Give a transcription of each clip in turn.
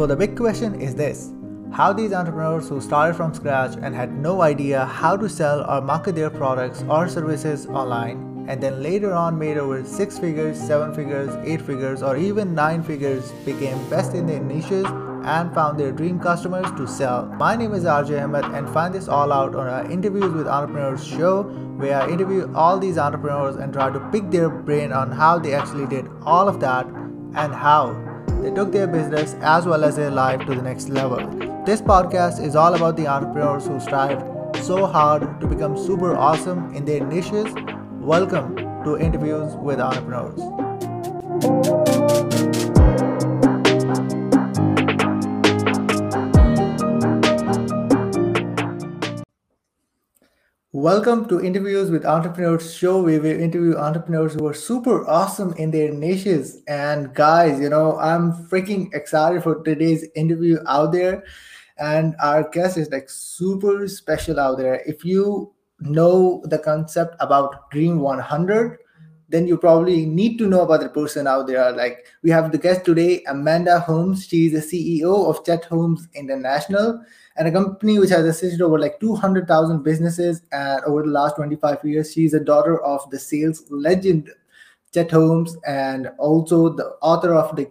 So, the big question is this How these entrepreneurs who started from scratch and had no idea how to sell or market their products or services online, and then later on made over six figures, seven figures, eight figures, or even nine figures, became best in their niches and found their dream customers to sell. My name is RJ Ahmed and find this all out on our Interviews with Entrepreneurs show where I interview all these entrepreneurs and try to pick their brain on how they actually did all of that and how they took their business as well as their life to the next level. This podcast is all about the entrepreneurs who strive so hard to become super awesome in their niches. Welcome to Interviews with Entrepreneurs. Welcome to Interviews with Entrepreneurs show where we interview entrepreneurs who are super awesome in their niches. And guys, you know, I'm freaking excited for today's interview out there. And our guest is like super special out there. If you know the concept about Dream 100, then you probably need to know about the person out there. Like we have the guest today, Amanda Holmes. She's the CEO of Chet Holmes International and a company which has assisted over like 200,000 businesses over the last 25 years. She's a daughter of the sales legend Chet Holmes and also the author of the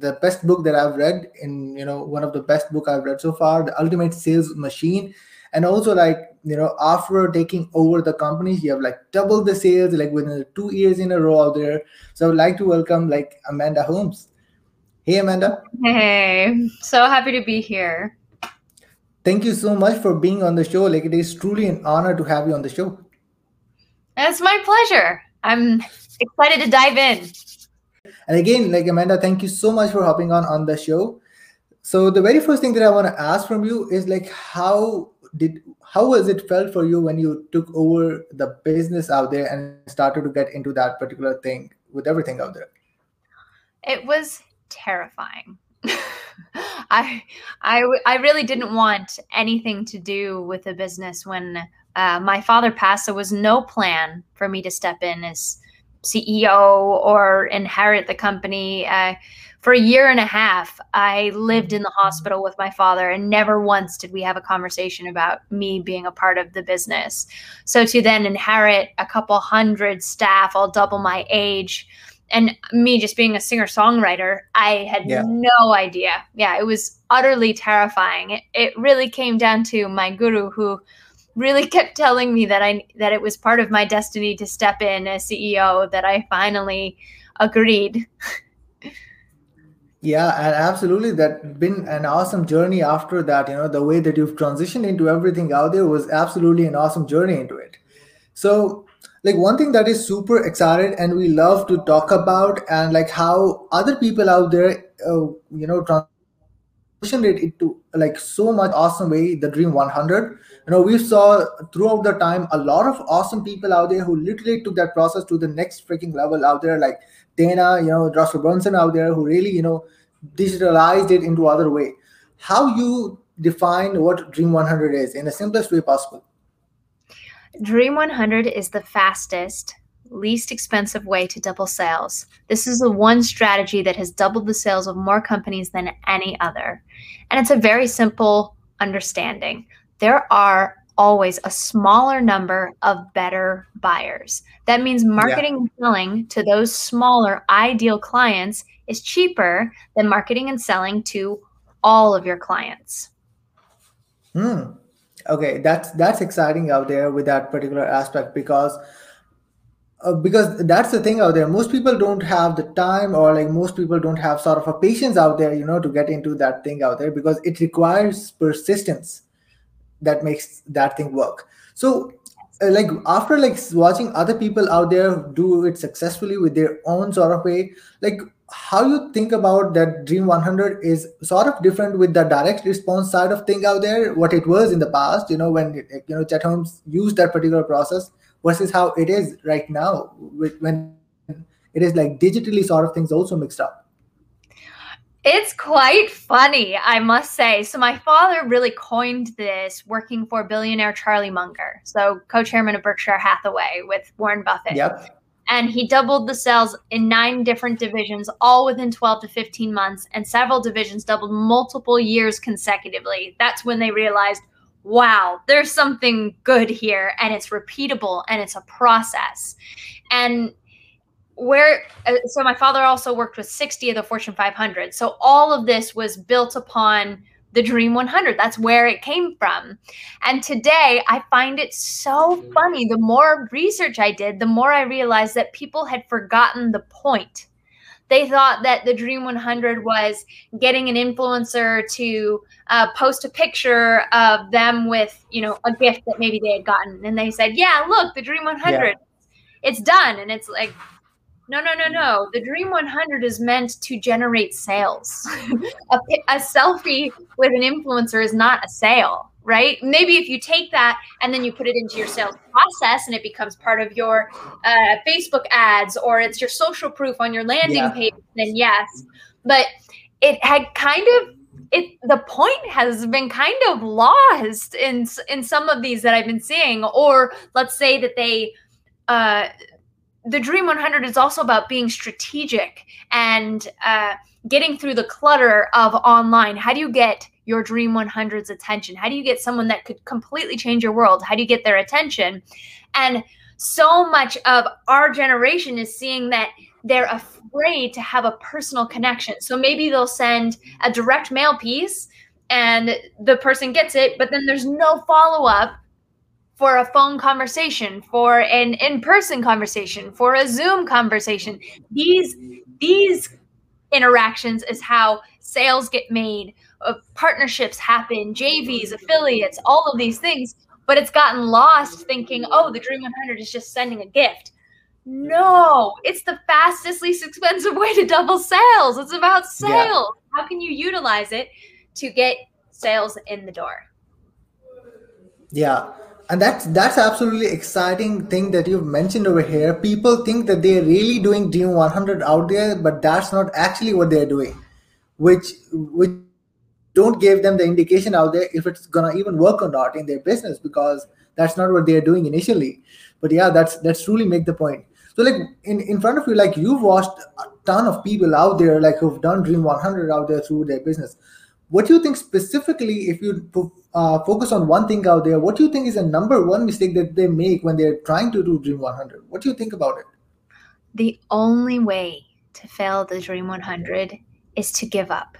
the best book that I've read in you know one of the best book I've read so far, The Ultimate Sales Machine. And also like you know after taking over the company, you have like doubled the sales like within two years in a row out there. So I would like to welcome like Amanda Holmes. Hey Amanda. Hey, so happy to be here. Thank you so much for being on the show. Like it is truly an honor to have you on the show. It's my pleasure. I'm excited to dive in. And again, like Amanda, thank you so much for hopping on on the show. So the very first thing that I want to ask from you is like how did how was it felt for you when you took over the business out there and started to get into that particular thing with everything out there? It was terrifying. I, I, I really didn't want anything to do with the business when uh, my father passed. There was no plan for me to step in as CEO or inherit the company. Uh, for a year and a half, I lived in the hospital with my father, and never once did we have a conversation about me being a part of the business. So to then inherit a couple hundred staff, all double my age, and me just being a singer songwriter, I had yeah. no idea. Yeah, it was utterly terrifying. It, it really came down to my guru who really kept telling me that I that it was part of my destiny to step in as CEO that I finally agreed. yeah, and absolutely that been an awesome journey after that, you know, the way that you've transitioned into everything out there was absolutely an awesome journey into it. So like one thing that is super excited and we love to talk about and like how other people out there uh, you know transition it into like so much awesome way the dream 100 you know we saw throughout the time a lot of awesome people out there who literally took that process to the next freaking level out there like dana you know russell brunson out there who really you know digitalized it into other way. How you define what dream 100 is in the simplest way possible Dream 100 is the fastest, least expensive way to double sales. This is the one strategy that has doubled the sales of more companies than any other. And it's a very simple understanding. There are always a smaller number of better buyers. That means marketing yeah. and selling to those smaller ideal clients is cheaper than marketing and selling to all of your clients. Hmm okay that's that's exciting out there with that particular aspect because uh, because that's the thing out there. Most people don't have the time or like most people don't have sort of a patience out there you know to get into that thing out there because it requires persistence that makes that thing work. So uh, like after like watching other people out there do it successfully with their own sort of way like how you think about that dream 100 is sort of different with the direct response side of thing out there what it was in the past you know when you know chet holmes used that particular process versus how it is right now with, when it is like digitally sort of things also mixed up it's quite funny, I must say. So, my father really coined this working for billionaire Charlie Munger, so co chairman of Berkshire Hathaway with Warren Buffett. Yep and he doubled the sales in nine different divisions, all within 12 to 15 months, and several divisions doubled multiple years consecutively. That's when they realized, wow, there's something good here, and it's repeatable and it's a process. And where uh, so my father also worked with 60 of the fortune 500 so all of this was built upon the dream 100 that's where it came from. And today i find it so funny. The more research i did the more i realized that people had forgotten the point. They thought that the dream 100 was getting an influencer to uh, post a picture of them with you know a gift that maybe they had gotten. And they said yeah look the dream 100 yeah. it's done. And it's like no, no, no, no. The Dream 100 is meant to generate sales. a, a selfie with an influencer is not a sale, right? Maybe if you take that and then you put it into your sales process and it becomes part of your uh, Facebook ads or it's your social proof on your landing yeah. page, then yes. But it had kind of it the point has been kind of lost in in some of these that I've been seeing. Or let's say that they uh, the Dream 100 is also about being strategic and uh, getting through the clutter of online. How do you get your Dream 100's attention? How do you get someone that could completely change your world? How do you get their attention? And so much of our generation is seeing that they're afraid to have a personal connection. So maybe they'll send a direct mail piece and the person gets it, but then there's no follow up for a phone conversation, for an in-person conversation, for a Zoom conversation. These these interactions is how sales get made, uh, partnerships happen, JVs, affiliates, all of these things. But it's gotten lost thinking, oh, the Dream 100 is just sending a gift. No, it's the fastest, least expensive way to double sales. It's about sales. Yeah. How can you utilize it to get sales in the door? Yeah and that's that's absolutely exciting thing that you've mentioned over here. People think that they're really doing dream 100 out there but that's not actually what they're doing which which don't give them the indication out there if it's gonna even work or not in their business because that's not what they're doing initially. But yeah that's that's truly make the point. So like in, in front of you like you've watched a ton of people out there like who've done dream 100 out there through their business what do you think specifically if you uh, focus on one thing out there what do you think is the number one mistake that they make when they're trying to do dream 100 what do you think about it? The only way to fail the dream 100 is to give up.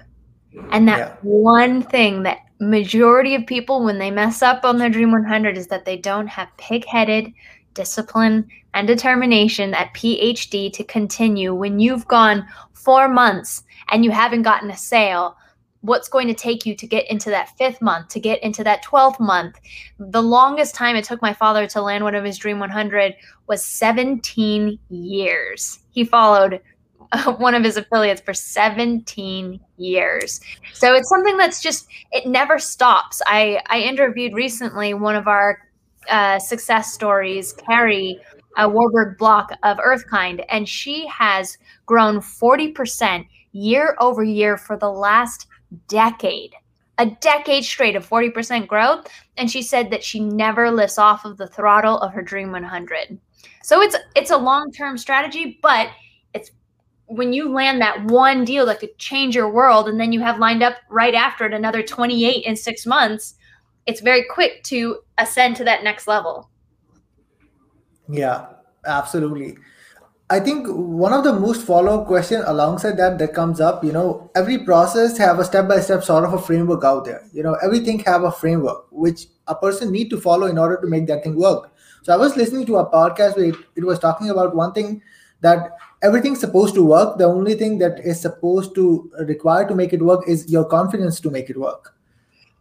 And that yeah. one thing that majority of people when they mess up on their dream 100 is that they don't have pig-headed discipline and determination at phd to continue when you've gone four months and you haven't gotten a sale what's going to take you to get into that fifth month, to get into that 12th month. The longest time it took my father to land one of his Dream 100 was 17 years. He followed one of his affiliates for 17 years. So it's something that's just, it never stops. I, I interviewed recently one of our uh, success stories, Kari uh, Warberg Block of Earthkind, and she has grown 40% year over year for the last decade, a decade straight of 40% growth. And she said that she never lifts off of the throttle of her Dream 100. So it's it's a long-term strategy, but it's when you land that one deal that could change your world and then you have lined up right after it another 28 in 6 months, it's very quick to ascend to that next level. Yeah, absolutely. I think one of the most follow-up question alongside that that comes up, you know, every process have a step-by-step sort of a framework out there. You know, everything have a framework which a person need to follow in order to make that thing work. So I was listening to a podcast where it, it was talking about one thing that everything's supposed to work. The only thing that is supposed to require to make it work is your confidence to make it work.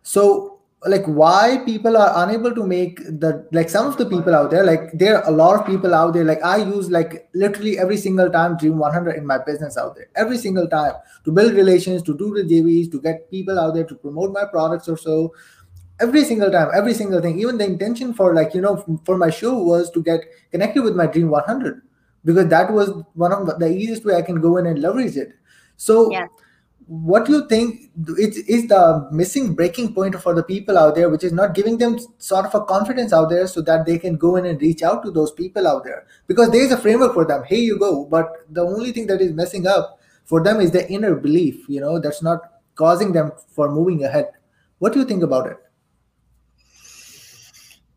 So like why people are unable to make the like some of the people out there like there are a lot of people out there like i use like literally every single time dream 100 in my business out there. Every single time to build relations to do the jvs to get people out there to promote my products or so. Every single time every single thing. Even the intention for like you know for my show was to get connected with my dream 100 because that was one of the easiest way i can go in and leverage it. So what do you think is, is the missing breaking point for the people out there which is not giving them sort of a confidence out there so that they can go in and reach out to those people out there? Because there is a framework for them. Hey you go. But the only thing that is messing up for them is the inner belief you know that's not causing them for moving ahead. What do you think about it?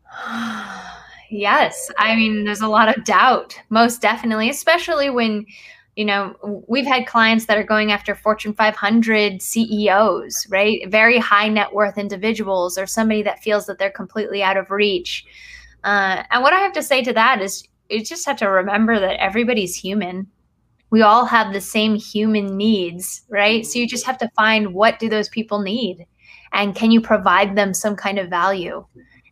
Yes. I mean there's a lot of doubt most definitely especially when you know we've had clients that are going after fortune 500 ceos right? Very high net worth individuals or somebody that feels that they're completely out of reach. Uh, and what i have to say to that is you just have to remember that everybody's human. We all have the same human needs right? So you just have to find what do those people need and can you provide them some kind of value?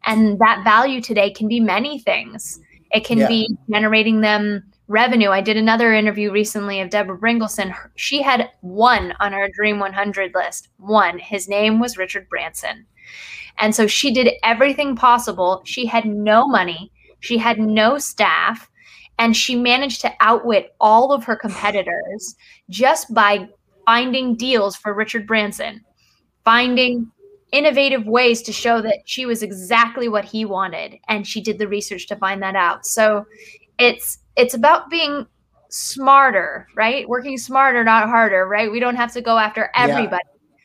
And that value today can be many things. It can yeah. be generating them revenue. I did another interview recently of Deborah Bringleson. She had one on her Dream 100 list. One. His name was Richard Branson. And so she did everything possible. She had no money, she had no staff, and she managed to outwit all of her competitors just by finding deals for Richard Branson, finding innovative ways to show that she was exactly what he wanted and she did the research to find that out so it's it's about being smarter, right? Working smarter, not harder, right? We don't have to go after everybody. Yeah.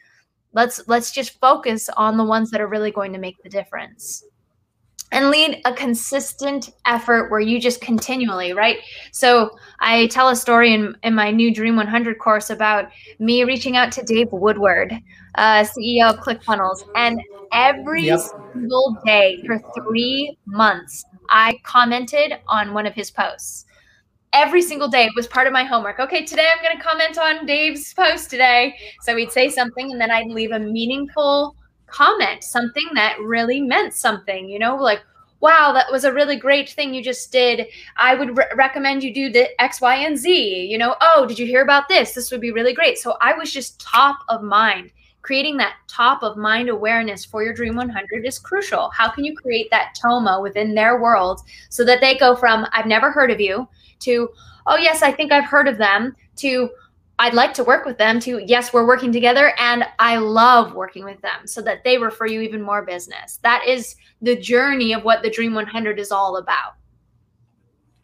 Let's let's just focus on the ones that are really going to make the difference. And lead a consistent effort where you just continually, right? So I tell a story in, in my new Dream 100 course about me reaching out to Dave Woodward, uh, CEO of ClickFunnels, and every yep. single day for three months, I commented on one of his posts. Every single day was part of my homework. Okay, today I'm going to comment on Dave's post today. So we'd say something and then I'd leave a meaningful comment, something that really meant something, you know, like, wow, that was a really great thing you just did. I would re- recommend you do the X, Y, and Z. You know, oh, did you hear about this? This would be really great. So I was just top of mind creating that top of mind awareness for your Dream 100 is crucial. How can you create that TOMA within their world so that they go from, I've never heard of you, to, oh, yes, I think I've heard of them, to, I'd like to work with them, to, yes, we're working together and I love working with them so that they refer you even more business. That is the journey of what the Dream 100 is all about.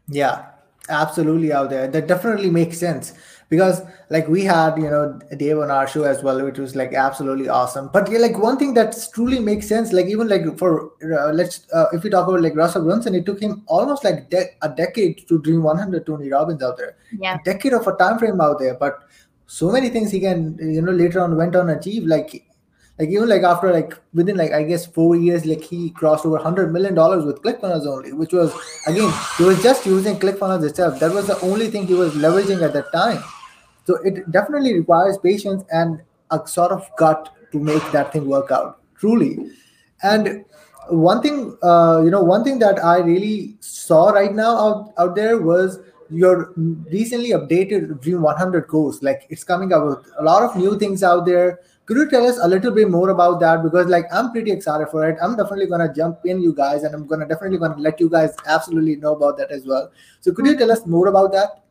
Yeah, absolutely out there. That definitely makes sense because like we had you know dave on our show as well which was like absolutely awesome but yeah like one thing that truly makes sense like even like for uh, let's uh, if we talk about like russell brunson it took him almost like de- a decade to dream 100 tony robbins out there yeah a decade of a time frame out there but so many things he can you know later on went on achieve like like even like after like within like I guess four years, like he crossed over hundred million dollars with ClickFunnels only, which was again he was just using ClickFunnels itself. That was the only thing he was leveraging at that time. So it definitely requires patience and a sort of gut to make that thing work out truly. And one thing, uh, you know, one thing that I really saw right now out, out there was your recently updated Dream 100 course. Like it's coming out with a lot of new things out there. Could you tell us a little bit more about that? Because like I'm pretty excited for it. I'm definitely gonna jump in, you guys, and I'm gonna definitely gonna let you guys absolutely know about that as well. So could you tell us more about that?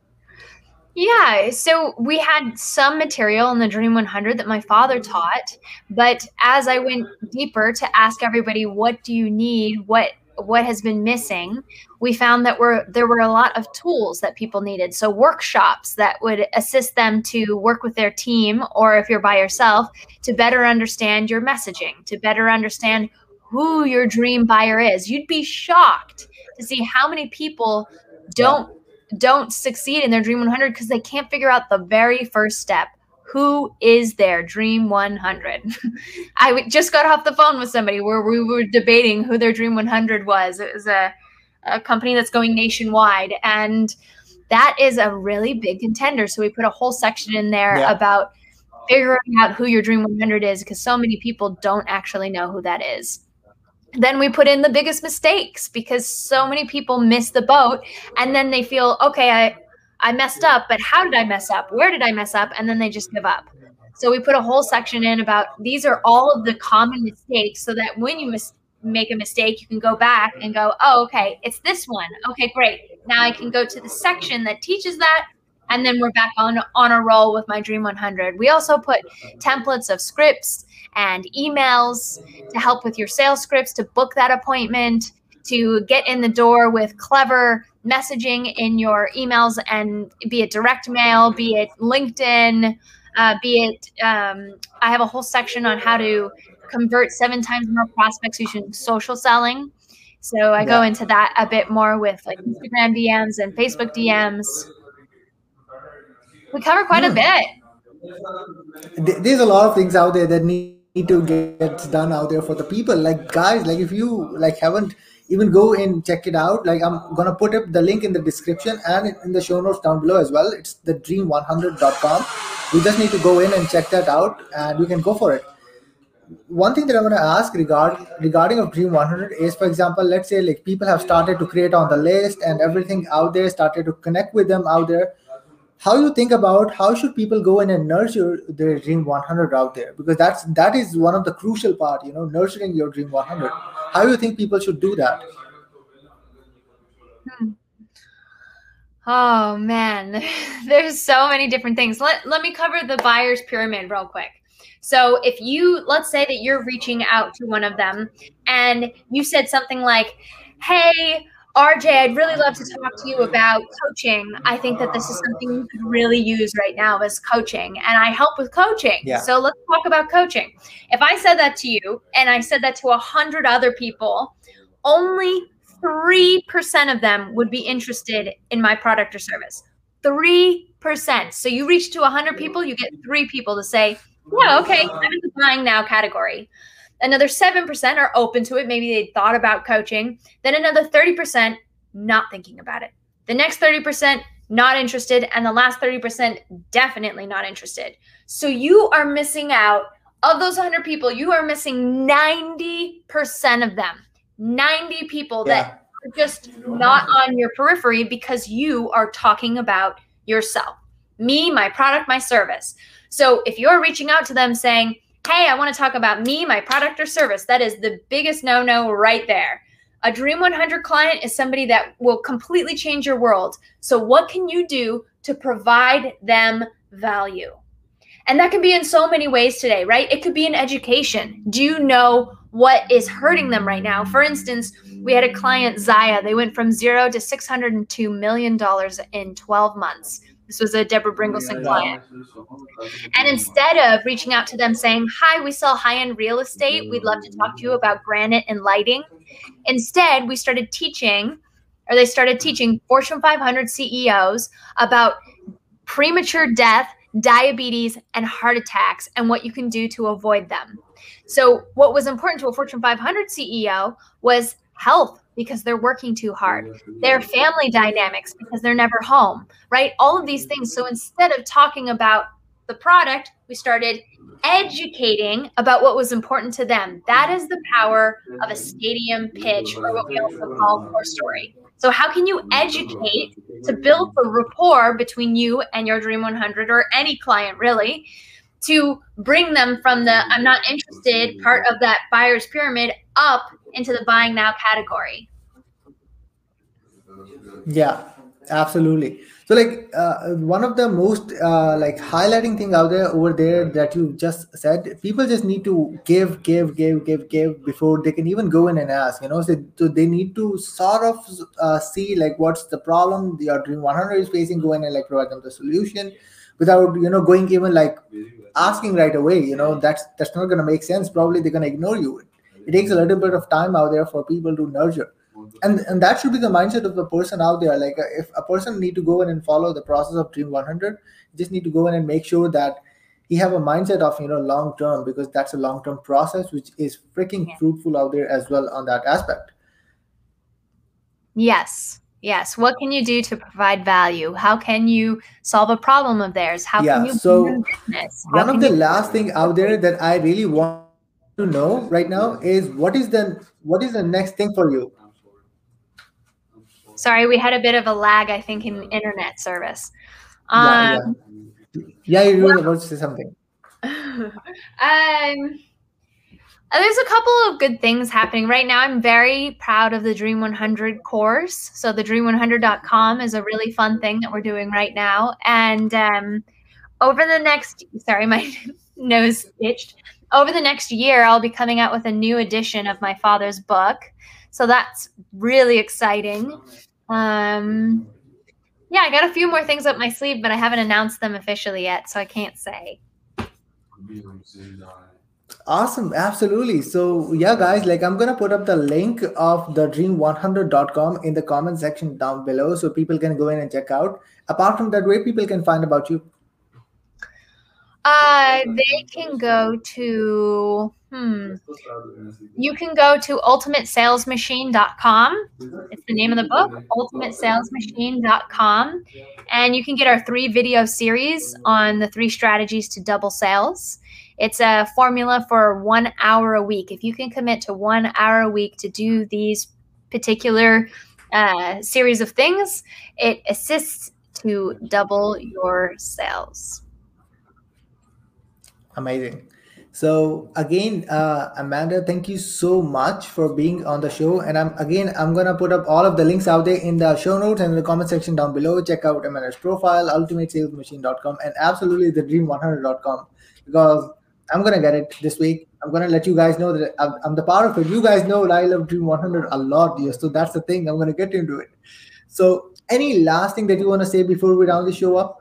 Yeah, so we had some material in the Dream 100 that my father mm-hmm. taught, but as I went deeper to ask everybody what do you need, what what has been missing, we found that were there were a lot of tools that people needed. So workshops that would assist them to work with their team or if you're by yourself to better understand your messaging, to better understand who your dream buyer is. You'd be shocked to see how many people don't don't succeed in their dream 100 because they can't figure out the very first step. Who is their dream 100 i just got off the phone with somebody where we were debating who their dream 100 was. It was a, a company that's going nationwide and that is a really big contender. So we put a whole section in there yeah. about figuring out who your dream 100 is because so many people don't actually know who that is then we put in the biggest mistakes because so many people miss the boat and then they feel okay i i messed up but how did i mess up? Where did i mess up? And then they just give up. So we put a whole section in about these are all of the common mistakes so that when you mis- make a mistake you can go back and go oh okay it's this one. Okay great. Now i can go to the section that teaches that and then we're back on on a roll with my dream 100 we also put templates of scripts and emails to help with your sales scripts to book that appointment to get in the door with clever messaging in your emails and be it direct mail be it linkedin uh, be it um, i have a whole section on how to convert seven times more prospects using social selling so I yeah. go into that a bit more with like Instagram DMs and Facebook DMs. We cover quite a hmm. bit. There's a lot of things out there that need to get done out there for the people. Like guys, like if you like haven't even go and check it out. Like I'm gonna put up the link in the description and in the show notes down below as well. It's the dream100.com. You just need to go in and check that out and you can go for it one thing that I want to ask regard regarding of Dream 100 is, for example, let's say like people have started to create on the list and everything out there started to connect with them out there. How you think about how should people go in and nurture their Dream 100 out there? Because that's that is one of the crucial part, you know, nurturing your Dream 100. How do you think people should do that? Hmm. Oh man, there's so many different things. Let, let me cover the buyer's pyramid real quick. So if you, let's say that you're reaching out to one of them and you said something like, Hey, RJ, I'd really love to talk to you about coaching. I think that this is something you could really use right now as coaching, and I help with coaching. Yeah. So let's talk about coaching. If I said that to you and I said that to a hundred other people, only 3% of them would be interested in my product or service. 3%. So you reach to 100 people, you get three people to say, yeah, okay, I'm in the buying now category. Another 7% are open to it. Maybe they thought about coaching. Then another 30% not thinking about it. The next 30% not interested. And the last 30% definitely not interested. So you are missing out. Of those 100 people, you are missing 90% of them. 90 people yeah. that are just not on your periphery because you are talking about yourself. Me, my product, my service. So if you're reaching out to them saying, Hey, I want to talk about me, my product or service, that is the biggest no no right there. A Dream 100 client is somebody that will completely change your world. So, what can you do to provide them value? And that can be in so many ways today, right? It could be in education. Do you know what is hurting them right now? For instance, we had a client, Zaya. They went from zero to $602 million in 12 months. This was a Deborah Bringleson client. And instead of reaching out to them saying, Hi, we sell high end real estate. We'd love to talk to you about granite and lighting. Instead, we started teaching, or they started teaching Fortune 500 CEOs about premature death, diabetes, and heart attacks and what you can do to avoid them. So, what was important to a Fortune 500 CEO was health because they're working too hard, their family dynamics because they're never home, right? All of these things. So instead of talking about the product, we started educating about what was important to them. That is the power of a stadium pitch, or what we also call core story. So, how can you educate to build the rapport between you and your Dream 100 or any client, really, to bring them from the I'm not interested part of that buyer's pyramid up into the buying now category. Yeah, absolutely. So like uh, one of the most uh, like highlighting thing out there over there that you just said, people just need to give, give, give, give, give before they can even go in and ask. You know, so, so they need to sort of uh, see like what's the problem the Dream 100 is facing, go in and like provide them the solution without you know going even like asking right away. You know, that's that's not gonna make sense. Probably they're gonna ignore you it takes a little bit of time out there for people to nurture and and that should be the mindset of the person out there. Like uh, if a person need to go in and follow the process of dream 100 just need to go in and make sure that he have a mindset of you know long term because that's a long term process which is freaking yeah. fruitful out there as well on that aspect. Yes. Yes. What can you do to provide value? How can you solve a problem of theirs? How yeah, can you so one of the last thing out there that i really want to know right now is what is the what is the next thing for you sorry we had a bit of a lag i think in internet service um, yeah, yeah. yeah you were about to say something um There's a couple of good things happening right now. I'm very proud of the Dream 100 course. So the dream100.com is a really fun thing that we're doing right now. And um, over the next, sorry, my nose itched. Over the next year, I'll be coming out with a new edition of my father's book. So that's really exciting. Um, yeah, I got a few more things up my sleeve, but I haven't announced them officially yet, so I can't say. Awesome, absolutely. So, yeah, guys, like I'm gonna put up the link of the dream100.com in the comment section down below so people can go in and check out. Apart from that, where people can find about you. Uh, they can go to hmm. You can go to ultimatesalesmachine.com. It's the name of the book, ultimatesalesmachine.com. And you can get our three video series on the three strategies to double sales. It's a formula for one hour a week. If you can commit to one hour a week to do these particular uh, series of things, it assists to double your sales. Amazing. So again, uh, Amanda, thank you so much for being on the show. And I'm again, I'm gonna put up all of the links out there in the show notes and in the comment section down below. Check out Amanda's profile, ultimatesalesmachine.com, and absolutely the dream100.com because I'm gonna get it this week. I'm gonna let you guys know that I'm, I'm the part of it. You guys know I love Dream 100 a lot, dear. So that's the thing. I'm gonna get into it. So, any last thing that you want to say before we round the show up?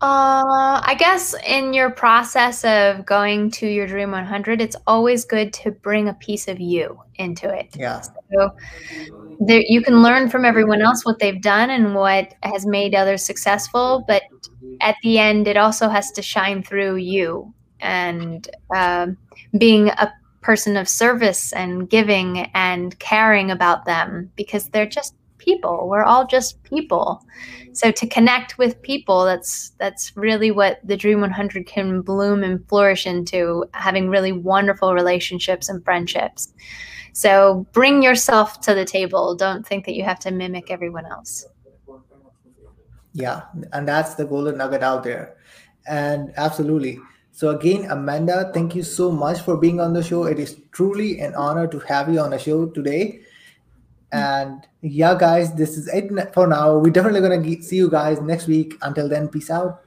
Uh, I guess in your process of going to your Dream 100, it's always good to bring a piece of you into it. Yeah. So there, you can learn from everyone else what they've done and what has made others successful, but at the end, it also has to shine through you and um, being a person of service and giving and caring about them because they're just people. We're all just people. So to connect with people, that's that's really what the Dream 100 can bloom and flourish into, having really wonderful relationships and friendships. So bring yourself to the table. Don't think that you have to mimic everyone else. Yeah, and that's the golden nugget out there. And absolutely. So again, Amanda, thank you so much for being on the show. It is truly an honor to have you on the show today. And yeah, guys, this is it for now. We're definitely gonna see you guys next week. Until then, peace out.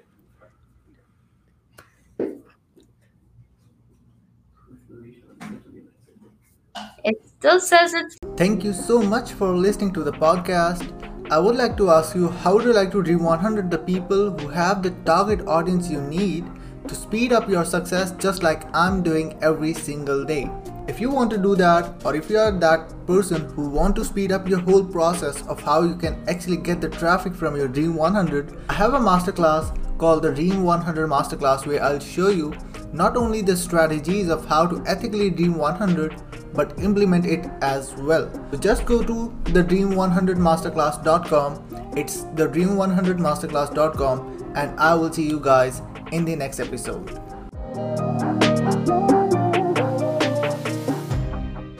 It still says it's Thank you so much for listening to the podcast. I would like to ask you how would you like to dream 100 the people who have the target audience you need to speed up your success just like I'm doing every single day. If you want to do that or if you are that person who want to speed up your whole process of how you can actually get the traffic from your Dream 100, I have a masterclass called the Dream 100 Masterclass where I'll show you not only the strategies of how to ethically dream 100 but implement it as well. So just go to the dream100masterclass.com. It's the dream100masterclass.com and I will see you guys in the next episode.